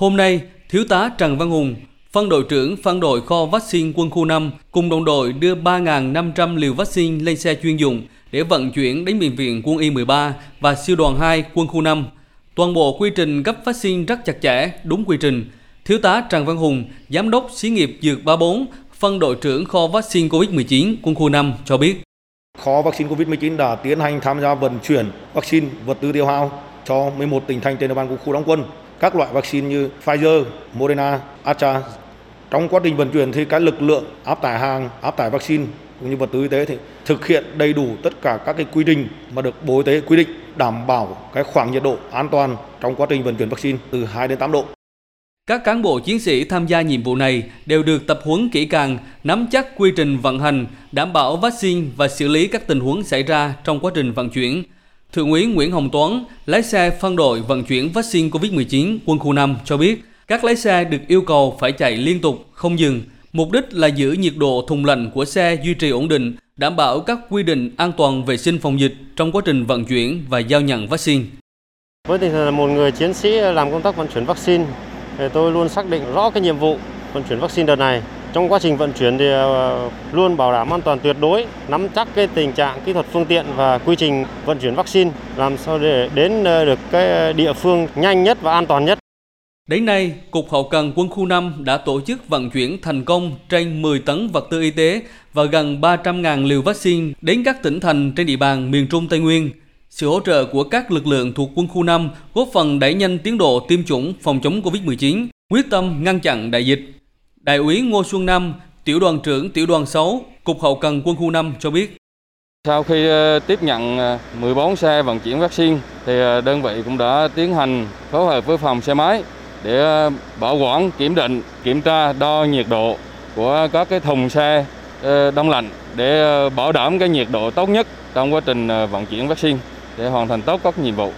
Hôm nay, Thiếu tá Trần Văn Hùng, phân đội trưởng phân đội kho vaccine quân khu 5 cùng đồng đội đưa 3.500 liều vaccine lên xe chuyên dụng để vận chuyển đến bệnh viện quân y 13 và siêu đoàn 2 quân khu 5. Toàn bộ quy trình cấp vaccine rất chặt chẽ, đúng quy trình. Thiếu tá Trần Văn Hùng, giám đốc xí nghiệp Dược 34, phân đội trưởng kho vaccine COVID-19 quân khu 5 cho biết. Kho vaccine COVID-19 đã tiến hành tham gia vận chuyển vaccine vật tư tiêu hao cho 11 tỉnh thành trên địa bàn của khu đóng quân. Các loại vaccine như Pfizer, Moderna, Astra. Trong quá trình vận chuyển thì các lực lượng áp tải hàng, áp tải vaccine cũng như vật tư y tế thì thực hiện đầy đủ tất cả các cái quy trình mà được Bộ Y tế quy định đảm bảo cái khoảng nhiệt độ an toàn trong quá trình vận chuyển vaccine từ 2 đến 8 độ. Các cán bộ chiến sĩ tham gia nhiệm vụ này đều được tập huấn kỹ càng, nắm chắc quy trình vận hành, đảm bảo vaccine và xử lý các tình huống xảy ra trong quá trình vận chuyển. Thượng úy Nguyễn Hồng Toán, lái xe phân đội vận chuyển vaccine COVID-19 quân khu 5 cho biết, các lái xe được yêu cầu phải chạy liên tục, không dừng. Mục đích là giữ nhiệt độ thùng lạnh của xe duy trì ổn định, đảm bảo các quy định an toàn vệ sinh phòng dịch trong quá trình vận chuyển và giao nhận vaccine. Với tinh thần là một người chiến sĩ làm công tác vận chuyển vaccine, thì tôi luôn xác định rõ cái nhiệm vụ vận chuyển vaccine đợt này. Trong quá trình vận chuyển thì ờ, luôn bảo đảm an toàn tuyệt đối, nắm chắc cái tình trạng kỹ thuật phương tiện và quy trình vận chuyển vaccine làm sao để đến ờ, được cái ờ, địa phương nhanh nhất và an toàn nhất. Đến nay, Cục Hậu cần Quân khu 5 đã tổ chức vận chuyển thành công trên 10 tấn vật tư y tế và gần 300.000 liều vaccine đến các tỉnh thành trên địa bàn miền Trung Tây Nguyên. Sự hỗ trợ của các lực lượng thuộc Quân khu 5 góp phần đẩy nhanh tiến độ tiêm chủng phòng chống COVID-19, quyết tâm ngăn chặn đại dịch. Đại úy Ngô Xuân Nam, tiểu đoàn trưởng tiểu đoàn 6, Cục Hậu cần Quân khu 5 cho biết. Sau khi ờ, tiếp nhận ờ, 14 xe vận chuyển vaccine, thì ờ, đơn vị cũng đã tiến hành phối hợp với phòng xe máy để bảo quản, kiểm định, kiểm tra, đo nhiệt độ của các cái thùng xe đông lạnh để bảo đảm cái nhiệt độ tốt nhất trong quá trình vận chuyển vaccine để hoàn thành tốt các nhiệm vụ.